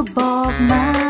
above my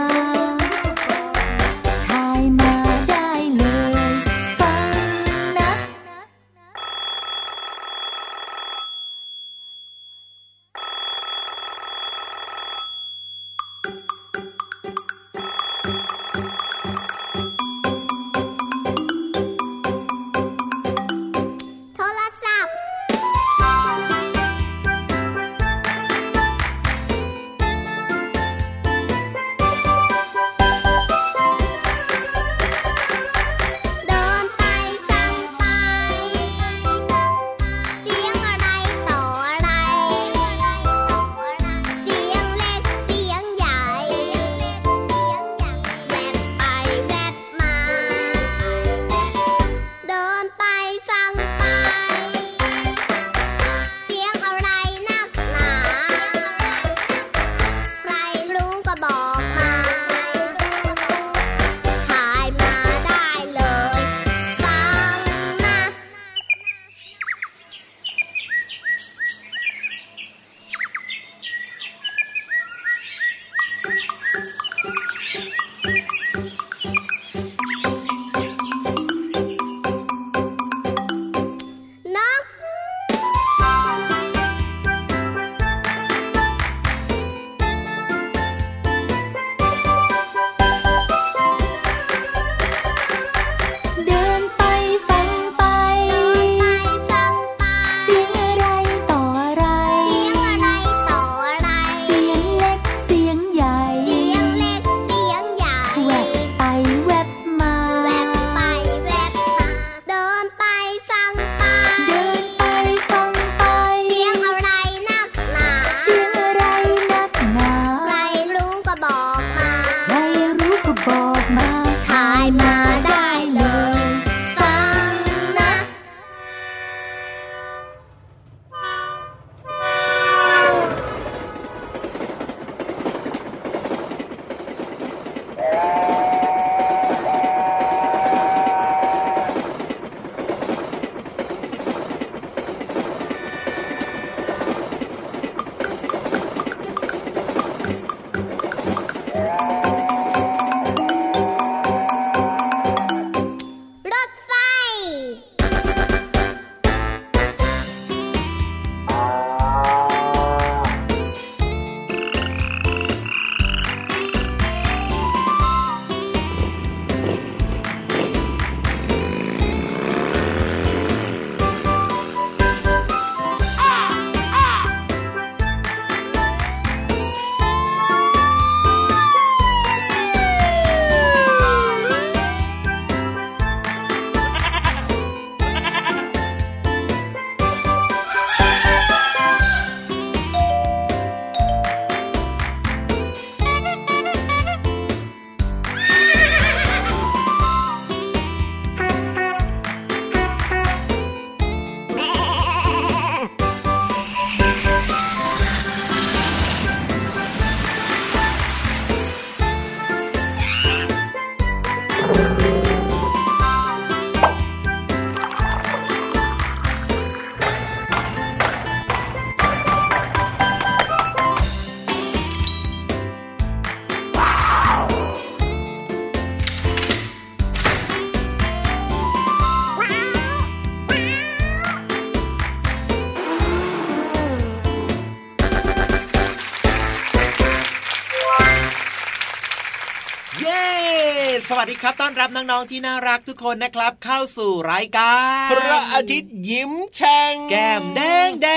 วัสดีครับต้อน รับน้องๆที่น่ารักทุกคนนะครับ เข้าสู่รายการพระอาทิตย์ยิ้มแฉ่งแก้มแดงแด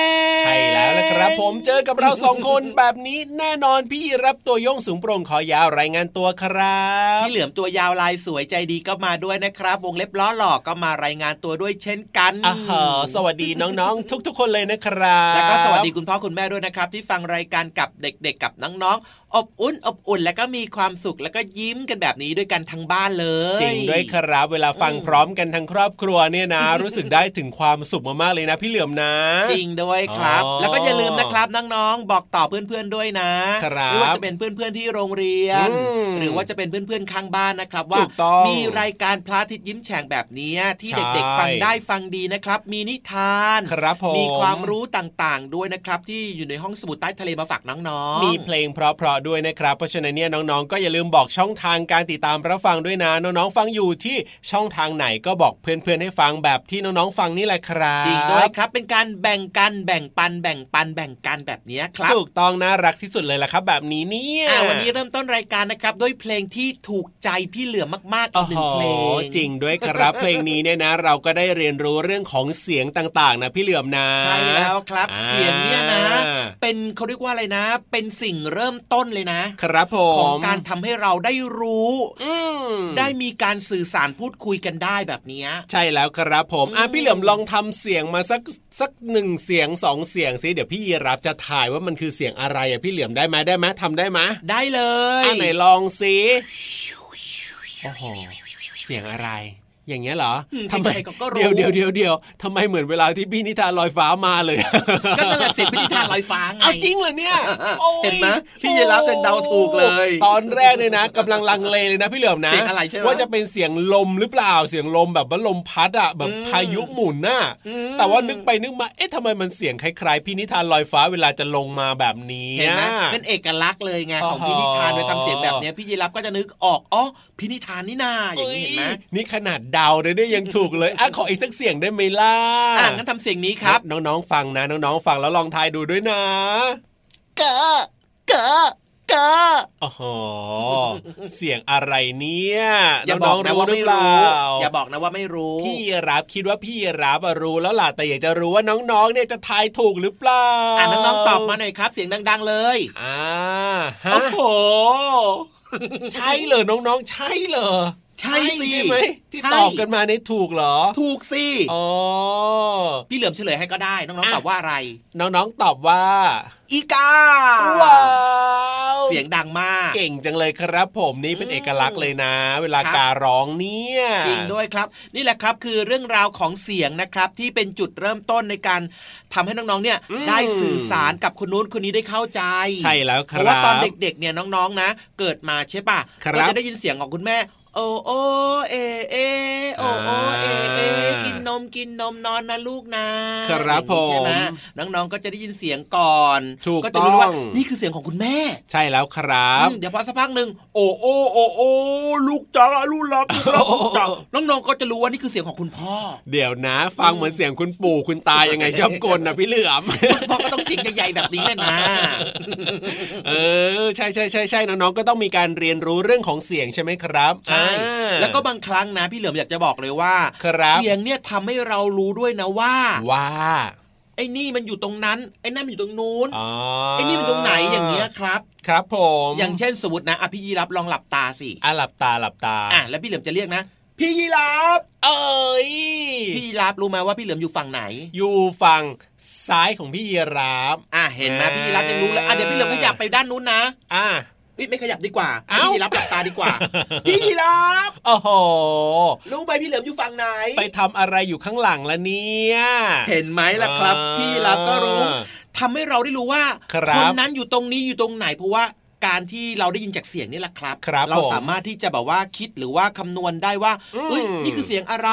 งใช่แล้วละครับ ผมเจอกับเราสองคนแบบนี้แน่นอนพี่รับตัวโยงสูงโปร่งคอยาวรายงานตัวครับพี่เหลือมตัวยาวลายสวยใจดีก็มาด้วยนะครับ วงเล็บล้อหลอกก็มารายงานตัวด้วยเช่นกันอ่าฮะสวัสดีน้องๆ ทุก ๆ คนเลยนะครับแล้วก็สวัสดีคุณพ่อคุณแม่ด้วยนะครับ ที่ฟังรายการกับเด็กๆกับน้องๆอบอุ่นอบอุ่นแล้วก็มีความสุขแล้วก็ยิ้มกันแบบนี้ด้วยกันทั้งบ้านเลยจริงด้วยครับ เวลาฟังพร้อมกันทั้งครอบครัวเนี่ยนะ รู้สึกได้ถึงความสุขมากๆเลยนะ พี่เหลือมนะ จริงด้วยครับอ๋อแล้วก็อย่าลืมนะครับน้องๆบอกต่อเพื่อนๆด้วยนะครับไม่ว่าจะเป็นเพื่อนๆที่โรงเรียนอืมหรือว่าจะเป็นเพื่อนๆข้างบ้านนะครับว่าถูกต้องมีรายการพระอาทิตย์ยิ้มแฉ่งแบบนี้ที่ใช่เด็กๆฟังได้ฟังดีนะครับ มีนิทานครับผมมีความรู้ต่างๆด้วยนะครับ ที่อยู่ในห้องสมุดใต้ทะเลมาฝากน้องๆมีเพลงเพราะๆด้วยนะครับ เพราะฉะนั้นเนี่ยน้องๆ ก็อย่าลืมบอกช่องทางการติดตามรับฟังด้วยนะน้องๆฟังอยู่ที่ช่องทางไหนก็บอกเพื่อนๆให้ฟังแบบที่น้องๆฟังนี่แหละครับจริงด้วยครับเป็นการแบ่งกันแบ่งปันแบ่งปันแบ่งกันแบบนี้ครับถูกต้องน่ารักที่สุดเลยล่ะครับ แบบนี้เนี่ยอ่าวันนี้เริ่มต้นรายการนะครับด้วยเพลงที่ถูกใจพี่เหลือมากๆอีโอ้กหโหนึ่งเพลงจริงด้วยครับ เพลงนี้เนี่ยนะ เราก็ได้เรียนรู้เรื่องของเสียงต่างๆนะพี่เหลือมนะใช่แล้วครับอ่าเสียงเนี่ยนะ เป็นเขาเรียกว่าอะไรนะ เป็นสิ่งเริ่มต้นเลยนะ ครับผมของการทำให้เราได้รู้อืมได้มีการสื่อสารพูดคุยกันได้แบบเนี้ยใช่แล้วครับผมอะอืมพี่เหลือมลองทำเสียงมาสักสักหนึ่งเสียงสองเสียงสิเดี๋ยวพี่ยีรับจะถ่ายว่ามันคือเสียงอะไรอะพี่เหลือมได้ไหมได้ไหมทำได้ไหมได้เลยอะไหนลองสิโอ้โหเสียงอะไร อย่างเงี้ยเหรออืมทำไมใครๆก็ก็รู้เดี๋ยวเดี๋ยวเดี๋ยวเดี๋ยวทำไมเหมือนเวลาที่พี่นิทานลอยฟ้ามาเลย ก็นั่นแหละเสียงพิธีทานลอยฟ้าไงเอาจริงเหรอเนี่ยโอ้ยเห็นไหมพี่ยีรับเป็นเดาถูกเลย ตอนแรกเนี่ยนะกำลังลังเลเลยนะพี่เหลือมนะเสียงอะไรใช่ไหมว่าจะเป็นเสียงลมหรือเปล่าเสียงลมแบบว่าลมพัดอะแบบอืมพายุหมุนน่ะอืมแต่ว่านึกไปนึกมาเอ๊ะทำไมมันเสียงคล้ายๆพี่นิทานลอยฟ้าเวลาจะลงมาแบบนี้เห็นไหมอะเป็นเอกลักษณ์เลยไงของอ๋อพินิธานโดยทำเสียงแบบเนี้ยพี่ยีรับก็จะนึกออกอ๋อพินิธานนี่นาอย่างนี้เห็นไหมอ้ยนี่ขนาดเดาเลยเนี่ยยังถูกเลยอะขออีกสักเสียงได้ไหมล่ะอะงั้นทำเสียงนี้ครับ น้องๆฟังนะ น้องๆฟังแล้วลองทายดูด้วยนะเกะเกะเกะโอ้โหเสียงอะไรเนี่ยอย่าบน้อกงนะๆรู้ว่าหรืไม่อเปรู้ล่าอย่าบอกนะว่าไม่รู้ พี่รับคิดว่าพี่รับรู้แล้วล่ะแต่อยากจะรู้ว่าน้องๆเนี่ยจะทายถูกหรือเปล่าอะน้องๆตอบมาหน่อยครับ เสียงดัง ๆ เลยอ่าโอ้โห ใช่เหรอน้องๆ ใช่เหรอ ใช่สิใช่ไหมที่ใช่ตอบกันมาในถูกเหรอ ถูกสิอ๋อพี่เหลือมเฉลยให้ก็ได้ น้องอะๆตอบว่าอะไร น้องๆตอบว่า อีกาว้าวเสียงดังมาก เก่งจังเลยครับ ผมนี่เป็นอืมเอกลักษณ์เลยนะ เวลาครับการร้องเนี่ยจริงด้วยครับ นี่แหละครับคือเรื่องราวของเสียงนะครับ ที่เป็นจุดเริ่มต้นในการทำให้น้องๆเนี่ยอืมได้สื่อสารกับคนนู้นคนนี้ได้เข้าใจ ใช่แล้วคเพรับราะว่าตอนเด็กๆเนี่ยน้องๆนะ เกิดมาใช่ปะครับก็จะได้ยินเสียงของคุณแม่ โอโอเอเอโอโอเอเออ่ากิกินนมกินนมนอนนะลูกนะครับผมอย่างนี้ใช่ไหมน้องๆก็จะได้ยินเสียงก่อนถูกก็จะรู้ว่าต้องนี่คือเสียงของคุณแม่ ใช่แล้วครับอืมเดี๋ยวพอสักพักหนึ่งโอโอโอโอลูกจ๋าลูกรักลูกรักลูกจ๋าน้องๆก็จะรู้ว่านี่คือเสียงของคุณพ่อ เดี๋ยวนะ ฟังเหมือนเสียงคุณปู่คุณตายังไงชอบกลนะพี่เหลือมคุณพ่อก็ต้องเสียงใหญ่ๆแบบนี้แหละนะเออใช่ใช่ใช่ใช่น้องๆก็ต้องมีการเรียนรู้เรื่องของเสียงใช่ไหมครับใช่อ่าแล้วก็บางครั้งนะพี่เหลือมอยากจะบอกเลยว่าครับเสียงเนี่ยทำให้เรารู้ด้วยนะว่าว่าไอ้นี่มันอยู่ตรงนั้น ไอ้นั่นมันอยู่ตรงนู้นอ๋อไอ้นี่มันตรงไหนอย่างเงี้ยครับ ครับผม อย่างเช่นสมมตินะอะพี่ยีรับลองหลับตาสิอะหลับตาหลับตาอะแล้วพี่เหลือมจะเรียกนะพี่ยีรับเอ้ยพี่ยีรับรู้ไหมว่าพี่เหลือมอยู่ฝั่งไหน อยู่ฝั่งซ้ายของพี่ยีราฟอะเห็นไหมอ่าพี่ยีรับยังรู้เลยอะเดี๋ยวพี่เหลือมขยับไปด้านนู้นนะ อะ เอ้ยไม่ขยับดีกว่าเอ้าพี่ยีรับหลับตาดีกว่า พี่ยีรับโอ้โหรู้ไหมพี่เหลือมอยู่ฝั่งไหน ไปทำอะไรอยู่ข้างหลังละเนี่ย เห็นไหมล่ะครับอ่าพี่ยีรับก็รู้ทำให้เราได้รู้ว่าครับนนั้นอยู่ตรงนี้อยู่ตรงไหนเพราะว่า การที่เราได้ยินจากเสียงนี่แหละครับครับเราผมสามารถที่จะแบบว่าคิดหรือว่าคำนวณได้ว่าอืมเอ้ยนี่คือเสียงอะไร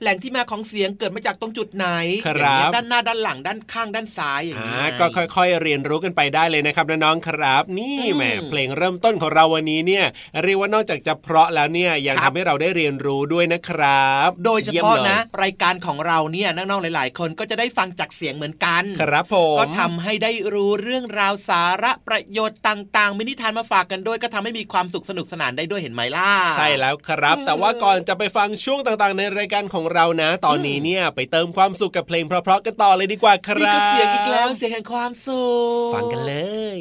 แหล่งที่มาของเสียงเกิดมาจากตรงจุดไหนครับอย่างเงี้ยด้านหน้าด้านหลังด้านข้างด้านซ้ายอย่างอ่านี้ก็ค่อย ๆ เรียนรู้กันไปได้เลยนะครับน้องๆครับ นี่อืมแหมเพลงเริ่มต้นของเราวันนี้เนี่ยเรียกว่านอกจากจะเพราะแล้วเนี่ยยังครับทำให้เราได้เรียนรู้ด้วยนะครับ โดยเฉยี่มพาะลนะ รายการของเราเนี่ยน้องๆหลาย ๆ คนก็จะได้ฟังจากเสียงเหมือนกัน ครับผมก็ทำให้ได้รู้เรื่องราวสาระประโยชน์ต่างมินิทานมาฝากกันด้วยก็ทำให้มีความสุขสนุกสนานได้ด้วยเห็นไหมล่ะ ใช่แล้วครับ แต่ว่าก่อนจะไปฟังช่วงต่างๆ ในรายการของเรานะ ตอนนี้เนี่ยไปเติมความสุขกับเพลงเพราะๆกันต่อเลยดีกว่าครับนี่ก็เสียงอีกแล้วเสียงแห่งความสุข ฟังกันเลย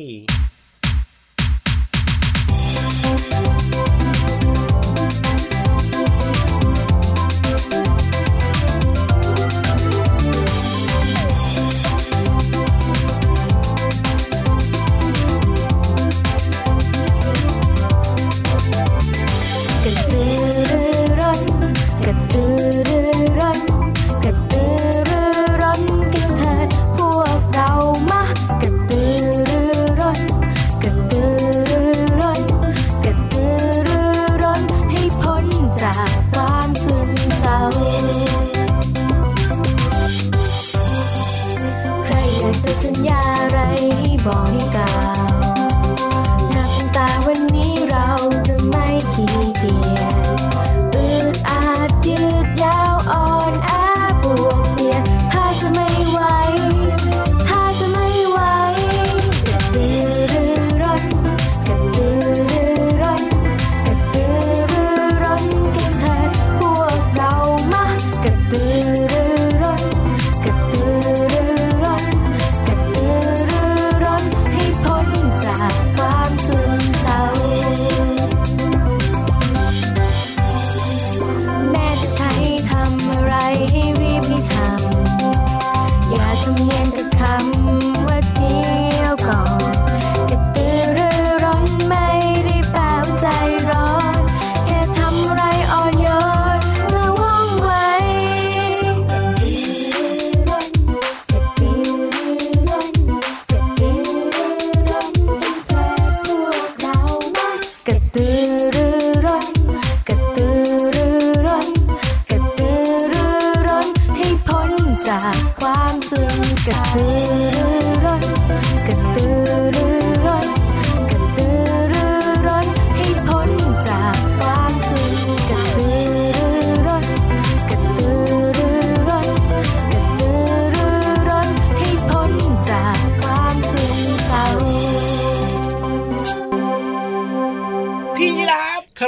ค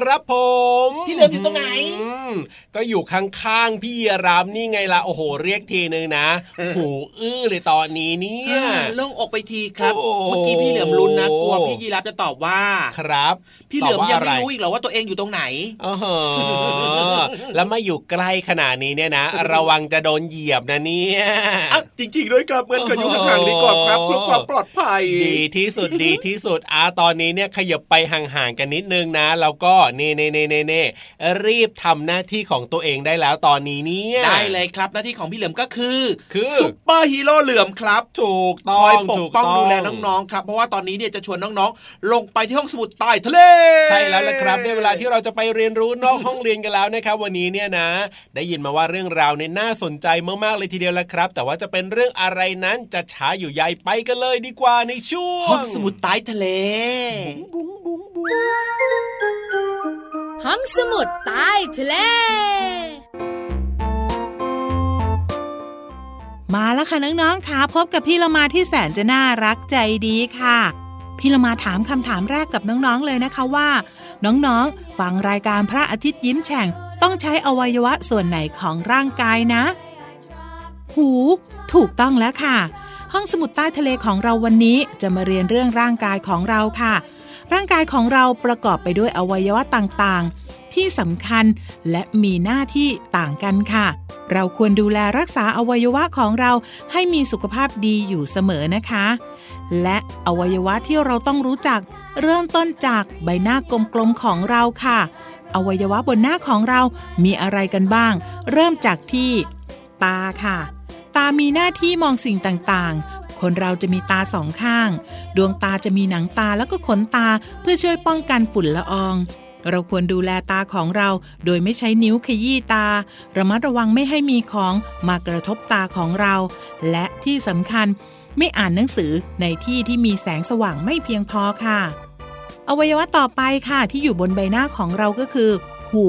รับผม พี่เหลิมอยู่ตรงไหนอืม ก็อยู่ข้างๆพี่ยีรามนี่ไงล่ะโอ้โห เรียกทีนึงนะ หูอื้อเลยตอนนี้เนี่ยโล่งอกไปทีครับโอ้โหเมื่อกี้พี่เหลือมลุ้นนะกลัวพี่ยีราฟจะตอบว่าครับ พี่เหลือมตบว่ายังอะไรไม่รู้อีกเหรอว่าตัวเองอยู่ตรงไหนอ๋อฮะแล้วมาอยู่ใกล้ขนาดนี้เนี่ยนะ ระวังจะโดนเหยียบนะเนี่ยอะจริงๆด้วยครับเงินก็อยู่ห่างๆดีกว่าครับเพื่อความปลอดภัย ดีที่สุดดีที่สุดอาตอนนี้เนี่ยขยับไปห่างๆกันนิดนึงนะ แล้วก็เน่เน่เน่เน่เน่รีบทำหน้าที่ของตัวเองได้แล้วตอนนี้เนี่ยได้เลยครับหน้าที่ของพี่เหลือมก็คือคือซุปเปอร์ฮีโร่เหลือมครับถูกต้องถูกคอยปกป้องต้องดูแลน้องๆครับเพราะว่าตอนนี้เนี่ยจะชวนน้องๆ ลงไปที่ห้องสมุดใต้ทะเล ใช่แล้วละครับได้เวลาที่เราจะไปเรียนรู้นอกห้องเรียนกันแล้วนะครับวันนี้เนี่ยนะ ได้ยินมาว่าเรื่องราวเนี่ยน่าสนใจมากๆเลยทีเดียวละครับ แต่ว่าจะเป็นเรื่องอะไรนั้นจะช้าอยู่ใหญ่ไปกันเลยดีกว่าในช่วงห้องสมุดใต้ทะเล ห้องสมุดใต้ทะเล มาแล้วค่ะน้องๆค่ะพบกับพี่เรามาที่แสนจะน่ารักใจดีค่ะ พี่เรามาถามคำถามแรกกับน้องๆเลยนะคะว่า น้องๆ ฟังรายการพระอาทิตย์ยิ้มแฉ่ง ต้องใช้อวัยวะส่วนไหนของร่างกายนะ หู ถูกต้องแล้วค่ะ ห้องสมุดใต้ทะเลของเราวันนี้จะมาเรียนเรื่องร่างกายของเราค่ะ ร่างกายของเราประกอบไปด้วยอวัยวะต่างๆ ที่สำคัญและมีหน้าที่ต่างกันค่ะ เราควรดูแลรักษาอวัยวะของเราให้มีสุขภาพดีอยู่เสมอนะคะ และอวัยวะที่เราต้องรู้จักเริ่มต้นจากใบหน้ากลมๆของเราค่ะ อวัยวะบนหน้าของเรามีอะไรกันบ้าง เริ่มจากที่ ตาค่ะ ตามีหน้าที่มองสิ่งต่างๆ คนเราจะมีตาสองข้าง ดวงตาจะมีหนังตาแล้วก็ขนตาเพื่อช่วยป้องกันฝุ่นละออง เราควรดูแลตาของเรา โดยไม่ใช้นิ้วขยี้ตา ระมัดระวังไม่ให้มีของมากระทบตาของเรา และที่สำคัญไม่อ่านหนังสือในที่ที่มีแสงสว่างไม่เพียงพอค่ะ อวัยวะต่อไปค่ะที่อยู่บนใบหน้าของเราก็คือ หู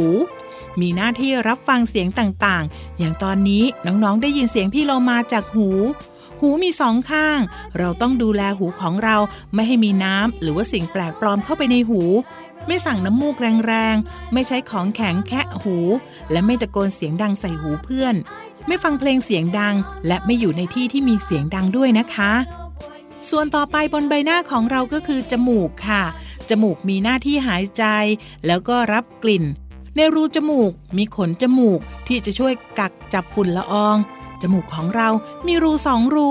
มีหน้าที่รับฟังเสียงต่างๆ อย่างตอนนี้น้องๆได้ยินเสียงพี่เรามาจากหู หูมีสองข้าง เราต้องดูแลหูของเราไม่ให้มีน้ำหรือว่าสิ่งแปลกปลอมเข้าไปในหู ไม่สั่งน้ำมูกแรงๆ ไม่ใช้ของแข็งแคะหู และไม่ตะโกนเสียงดังใส่หูเพื่อน ไม่ฟังเพลงเสียงดัง และไม่อยู่ในที่ที่มีเสียงดังด้วยนะคะ ส่วนต่อไปบนใบหน้าของเราก็คือจมูกค่ะ จมูกมีหน้าที่หายใจ แล้วก็รับกลิ่นในรูจมูกมีขนจมูกที่จะช่วยกักจับฝุ่นละออง จมูกของเรามีรูสองรู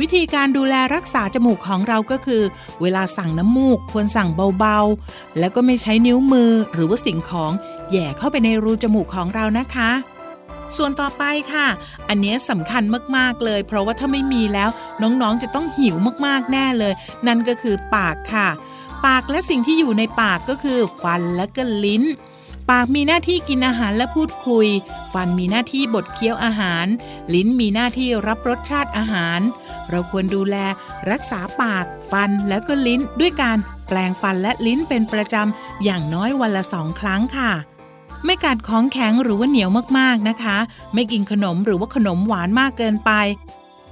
วิธีการดูแลรักษาจมูกของเราก็คือ เวลาสั่งน้ำมูกควรสั่งเบาๆ แล้วก็ไม่ใช้นิ้วมือหรือว่าสิ่งของแย่เข้าไปในรูจมูกของเรานะคะ ส่วนต่อไปค่ะ อันนี้สำคัญมากๆเลย เพราะว่าถ้าไม่มีแล้วน้องๆจะต้องหิวมากๆแน่เลย นั่นก็คือปากค่ะ ปากและสิ่งที่อยู่ในปากก็คือ ฟันและก็ลิ้น ปากมีหน้าที่กินอาหารและพูดคุย ฟันมีหน้าที่บดเคี้ยวอาหาร ลิ้นมีหน้าที่รับรสชาติอาหาร เราควรดูแลรักษาปาก ฟันแล้วก็ลิ้นด้วยการแปลงฟันและลิ้นเป็นประจำอย่างน้อยวันละสองครั้งค่ะไม่กัดของแข็งหรือว่าเหนียวมากๆนะคะ ไม่กินขนมหรือว่าขนมหวานมากเกินไป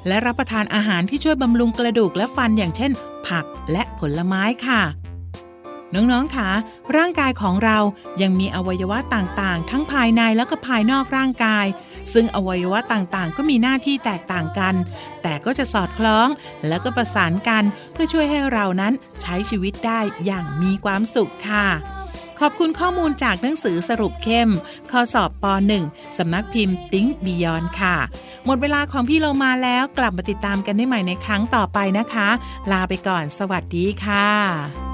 และรับประทานอาหารที่ช่วยบำรุงกระดูกและฟันอย่างเช่น ผักและผลไม้ค่ะ น้องๆค่ะร่างกายของเรายังมีอวัยวะต่างๆ ทั้งภายในแล้วก็ภายนอกร่างกาย ซึ่งอวัยวะต่างๆ ก็มีหน้าที่แตกต่างกัน แต่ก็จะสอดคล้องแล้วก็ประสานกันเพื่อช่วยให้เรานั้นใช้ชีวิตได้อย่างมีความสุขค่ะขอบคุณข้อมูลจากหนังสือสรุปเข้ม ข้อสอบป .1 สำนักพิมพ์ติ้งบียอนค่ะ หมดเวลาของพี่เรามาแล้วกลับมาติดตามกันได้ใหม่ในครั้งต่อไปนะคะ ลาไปก่อน สวัสดีค่ะ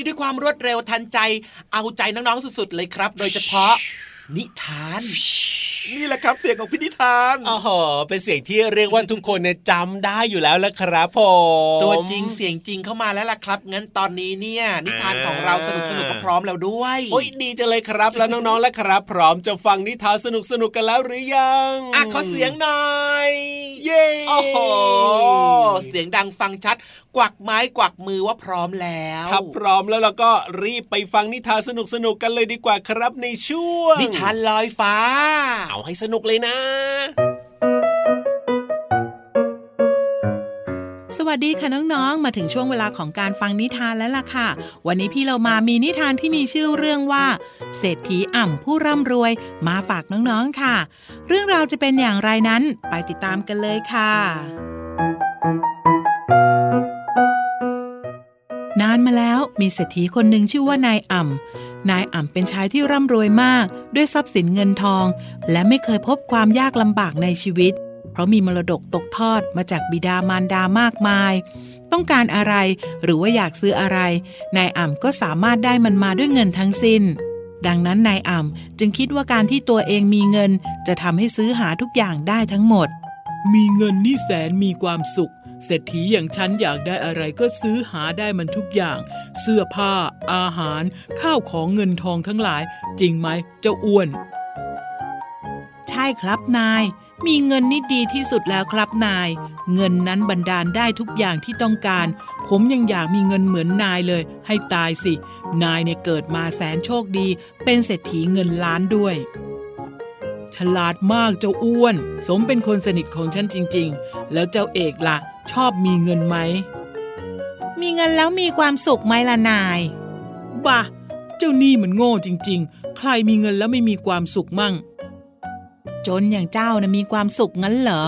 นี้ด้วยความรวดเร็วทันใจ เอาใจน้องๆสุดๆเลยครับ โดยเฉพาะนิทานนี่แหละครับเสียงของพินิธานโอ้โหเป็นเสียงที่เรียกว่าทุกคนเนี่ยจำได้อยู่แล้วละครับผมตัวจริงเสียงจริงเข้ามาแล้วล่ะครับ งั้นตอนนี้เนี่ย นิทานของเราสนุกสนุกๆก็พร้อมแล้วด้วย โอ้ยดีจังเลยครับ แล้วน้องๆและครับ พร้อมจะฟังนิทานสนุกสนุกๆกันแล้วหรือยังอะขอเสียงหน่อย เย้โอ้โหเสียงดังฟังชัด กวักไม้กวักมือว่าพร้อมแล้วถ้าพร้อมแล้วเราก็รีบไปฟังนิทานสนุกสนุกๆกันเลยดีกว่าครับในช่วงนิทานลอยฟ้า เอาให้สนุกเลยนะ สวัสดีค่ะน้องๆ มาถึงช่วงเวลาของการฟังนิทานแล้วล่ะค่ะ วันนี้พี่เรามามีนิทานที่มีชื่อเรื่องว่า เศรษฐีอ่ำผู้ร่ำรวยมาฝากน้องๆค่ะ เรื่องราวจะเป็นอย่างไรนั้นไปติดตามกันเลยค่ะ มีเศรษฐีคนหนึ่งชื่อว่านายอ่ำ นายอ่ำเป็นชายที่ร่ำรวยมาก ด้วยทรัพย์สินเงินทอง และไม่เคยพบความยากลำบากในชีวิต เพราะมีมรดกตกทอดมาจากบิดามารดามากมาย ต้องการอะไรหรือว่าอยากซื้ออะไร นายอ่ำก็สามารถได้มันมาด้วยเงินทั้งสิ้น ดังนั้นนายอ่ำจึงคิดว่าการที่ตัวเองมีเงิน จะทำให้ซื้อหาทุกอย่างได้ทั้งหมด มีเงินนี่แสนมีความสุข เศรษฐีอย่างฉันอยากได้อะไรก็ซื้อหาได้มันทุกอย่าง เสื้อผ้า อาหาร ข้าวของเงินทองทั้งหลาย จริงไหมเจ้าอ้วน ใช่ครับนาย มีเงินนี่ดีที่สุดแล้วครับนาย เงินนั้นบันดาลได้ทุกอย่างที่ต้องการ ผมยังอยากมีเงินเหมือนนายเลย ให้ตายสิ นายเนี่ยเกิดมาแสนโชคดี เป็นเศรษฐีเงินล้านด้วย ลาดมากเจ้าอ้วน สมเป็นคนสนิทของฉันจริง ๆ แล้วเจ้าเอกล่ะ ชอบมีเงินไหม มีเงินแล้วมีความสุขไหมล่ะนายบ้าเจ้านี่มันโง่จริง ๆ ใครมีเงินแล้วไม่มีความสุขมั่ง จนอย่างเจ้านะมีความสุขงั้นเหรอ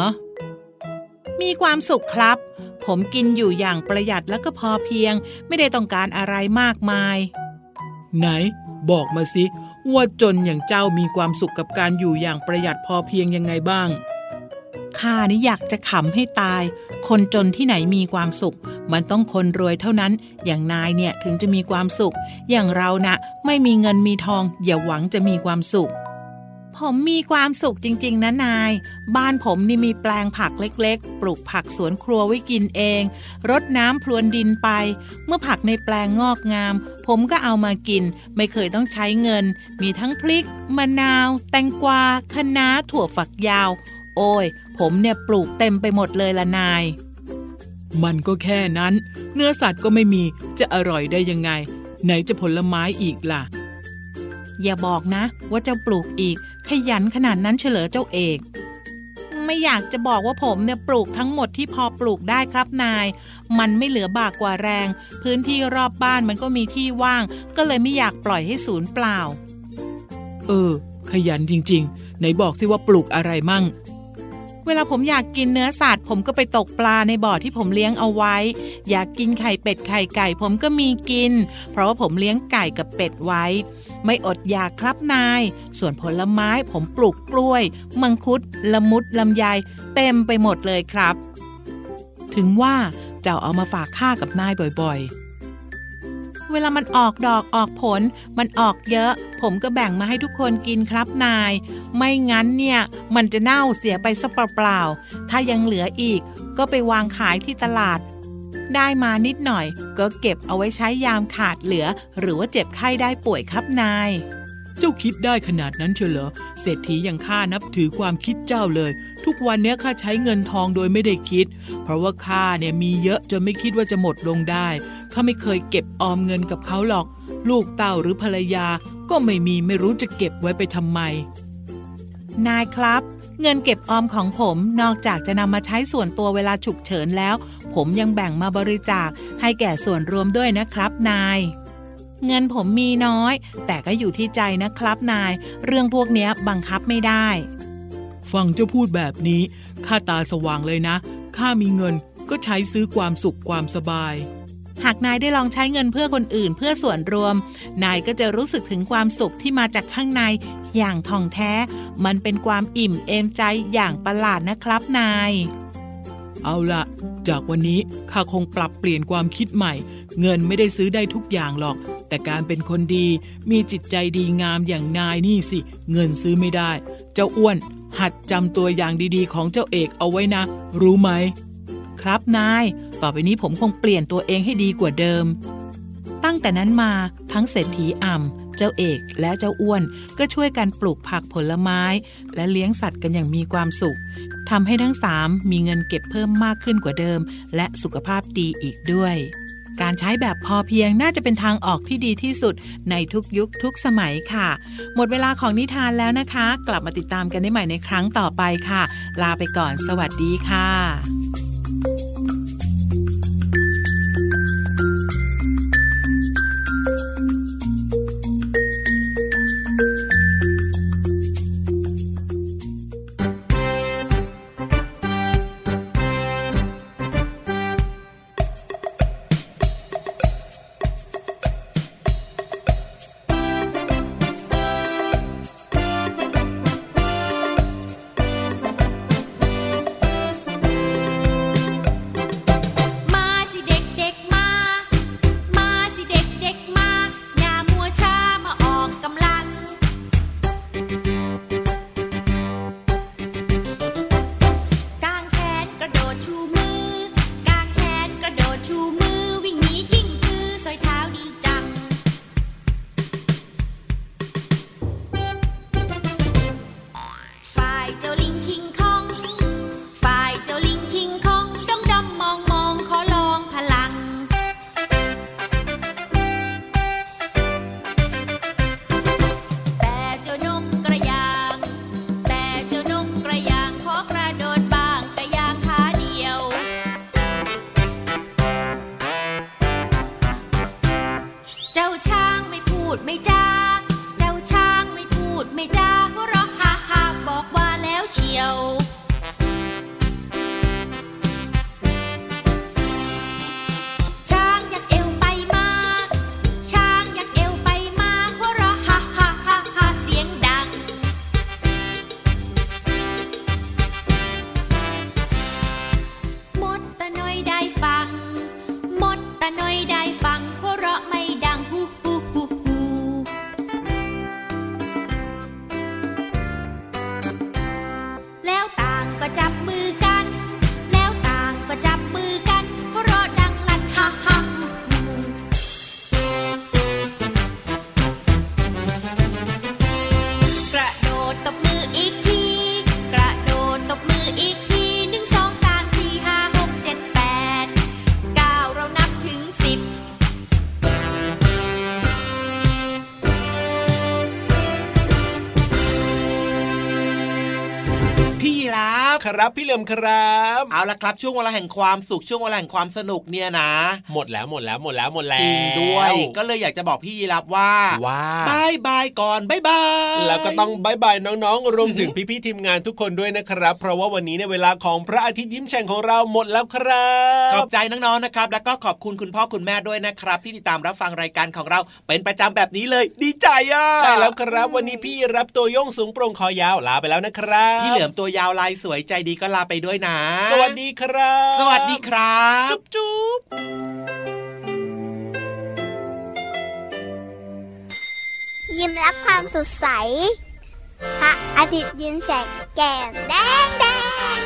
มีความสุขครับ ผมกินอยู่อย่างประหยัดแล้วก็พอเพียง ไม่ได้ต้องการอะไรมากมาย ไหน บอกมาสิ ว่าจนอย่างเจ้ามีความสุขกับการอยู่อย่างประหยัดพอเพียงยังไงบ้าง ข้านี่อยากจะขำให้ตาย คนจนที่ไหนมีความสุข มันต้องคนรวยเท่านั้น อย่างนายเนี่ยถึงจะมีความสุข อย่างเรานะไม่มีเงินมีทอง อย่าหวังจะมีความสุข ผมมีความสุขจริง ๆ นะนาย บ้านผมนี่มีแปลงผักเล็กๆ ปลูกผักสวนครัวไว้กินเอง รดน้ำพรวนดินไป เมื่อผักในแปลงงอกงาม ผมก็เอามากิน ไม่เคยต้องใช้เงิน มีทั้งพริก มะนาว แตงกวาคะน้าถั่วฝักยาว โอ้ย ผมเนี่ยปลูกเต็มไปหมดเลยละนาย มันก็แค่นั้น เนื้อสัตว์ก็ไม่มีจะอร่อยได้ยังไง ไหนจะผลไม้อีกล่ะ อย่าบอกนะ ว่าเจ้าปลูกอีก ขยันขนาดนั้นเฉลอเจ้าเอก ไม่อยากจะบอกว่าผมเนี่ยปลูกทั้งหมดที่พอปลูกได้ครับนาย มันไม่เหลือบากกว่าแรง พื้นที่รอบบ้านมันก็มีที่ว่าง ก็เลยไม่อยากปล่อยให้สูญเปล่า เออ ขยันจริงๆ ไหนบอกสิว่าปลูกอะไรมั่งเวลาผมอยากกินเนื้อสัตว์ผมก็ไปตกปลาในบ่อที่ผมเลี้ยงเอาไว้ อยากกินไข่เป็ดไข่ไก่ ผมก็มีกิน เพราะว่าผมเลี้ยงไก่กับเป็ดไว้ ไม่อดอยากครับนาย ส่วนผลไม้ผมปลูกกล้วย มังคุด ละมุดลำไย เต็มไปหมดเลยครับ ถึงว่าเจ้าเอามาฝากข้ากับนายบ่อยๆ เวลามันออกดอกออกผล มันออกเยอะ ผมก็แบ่งมาให้ทุกคนกินครับนาย ไม่งั้นเนี่ย มันจะเน่าเสียไปซะเปล่าๆถ้ายังเหลืออีกก็ไปวางขายที่ตลาด ได้มานิดหน่อย ก็เก็บเอาไว้ใช้ยามขาดเหลือ หรือว่าเจ็บไข้ได้ป่วยครับนาย เจ้าคิดได้ขนาดนั้นเชียวเหรอเศรษฐีอย่างข้านับถือความคิดเจ้าเลย ทุกวันเนี้ยข้าใช้เงินทองโดยไม่ได้คิด เพราะว่าข้าเนี่ยมีเยอะจนไม่คิดว่าจะหมดลงได้ข้าไม่เคยเก็บออมเงินกับเขาหรอก ลูกเต้าหรือภรรยา ก็ไม่มีไม่รู้จะเก็บไว้ไปทำไม นายครับ เงินเก็บออมของผมนอกจากจะนำมาใช้ส่วนตัวเวลาฉุกเฉินแล้ว ผมยังแบ่งมาบริจาคให้แก่ส่วนรวมด้วยนะครับนาย เงินผมมีน้อย แต่ก็อยู่ที่ใจนะครับนาย เรื่องพวกนี้บังคับไม่ได้ ฟังเจ้าพูดแบบนี้ข้าตาสว่างเลยนะข้ามีเงินก็ใช้ซื้อความสุขความสบาย หากนายได้ลองใช้เงินเพื่อคนอื่นเพื่อส่วนรวม นายก็จะรู้สึกถึงความสุขที่มาจากข้างในอย่างท่องแท้ มันเป็นความอิ่มเอมใจอย่างประหลาดนะครับนาย เอาละจากวันนี้ข้าคงปรับเปลี่ยนความคิดใหม่ เงินไม่ได้ซื้อได้ทุกอย่างหรอก แต่การเป็นคนดีมีจิตใจดีงามอย่างนายนี่สิ เงินซื้อไม่ได้ เจ้าอ้วน หัดจำตัวอย่างดีๆ ของเจ้าเอกเอาไว้นะ รู้ไหม ครับนาย ต่อไปนี้ผมคงเปลี่ยนตัวเองให้ดีกว่าเดิม ตั้งแต่นั้นมาทั้งเศรษฐีอ่ำเจ้าเอกและเจ้าอ้วน ก็ช่วยกันปลูกผักผลไม้ และเลี้ยงสัตว์กันอย่างมีความสุขทำให้ทั้งสามมีเงินเก็บเพิ่มมากขึ้นกว่าเดิม และสุขภาพดีอีกด้วยการใช้แบบพอเพียงน่าจะเป็นทางออกที่ดีที่สุดในทุกยุคทุกสมัยค่ะ หมดเวลาของนิทานแล้วนะคะ กลับมาติดตามกันได้ใหม่ในครั้งต่อไปค่ะ ลาไปก่อนสวัสดีค่ะ พี่ยีราฟ ครับพี่เหลิมครับ เอาละครับช่วงเวลาแห่งความสุขช่วงเวลาแห่งความสนุกเนี่ยนะ หมดแล้วหมดแล้วหมดแล้วหมดแล้วจริงด้วย ก็เลยอยากจะบอกพี่ยีราฟว่าว่าบ๊ายบายก่อนบ๊ายบายแล้วก็ต้องบ๊ายบายน้องๆรวมถึงพี่ๆทีมงานทุกคนด้วยนะครับ เพราะว่าวันนี้เนี่ยเวลาของพระอาทิตย์ยิ้มแฉ่งของเราหมดแล้วครับขอบใจน้องๆนะครับ แล้วก็ขอบคุณคุณพ่อคุณแม่ด้วยนะครับ ที่ติดตามรับฟังรายการของเราเป็นประจำแบบนี้เลย ดีใจอะใช่แล้วครับวันนี้พี่ยีราฟตัวโย่งสูงโปร่งคอยาวลาไปแล้วนะครับพี่เหลือมตัวยาวลายสวยใจดีก็ลาไปด้วยนะ สวัสดีครับ สวัสดีครับ จุ๊บจุ๊บยิ้มรับความสดใสพระอาทิตย์ยิ้มแฉกแก้มแดงแดง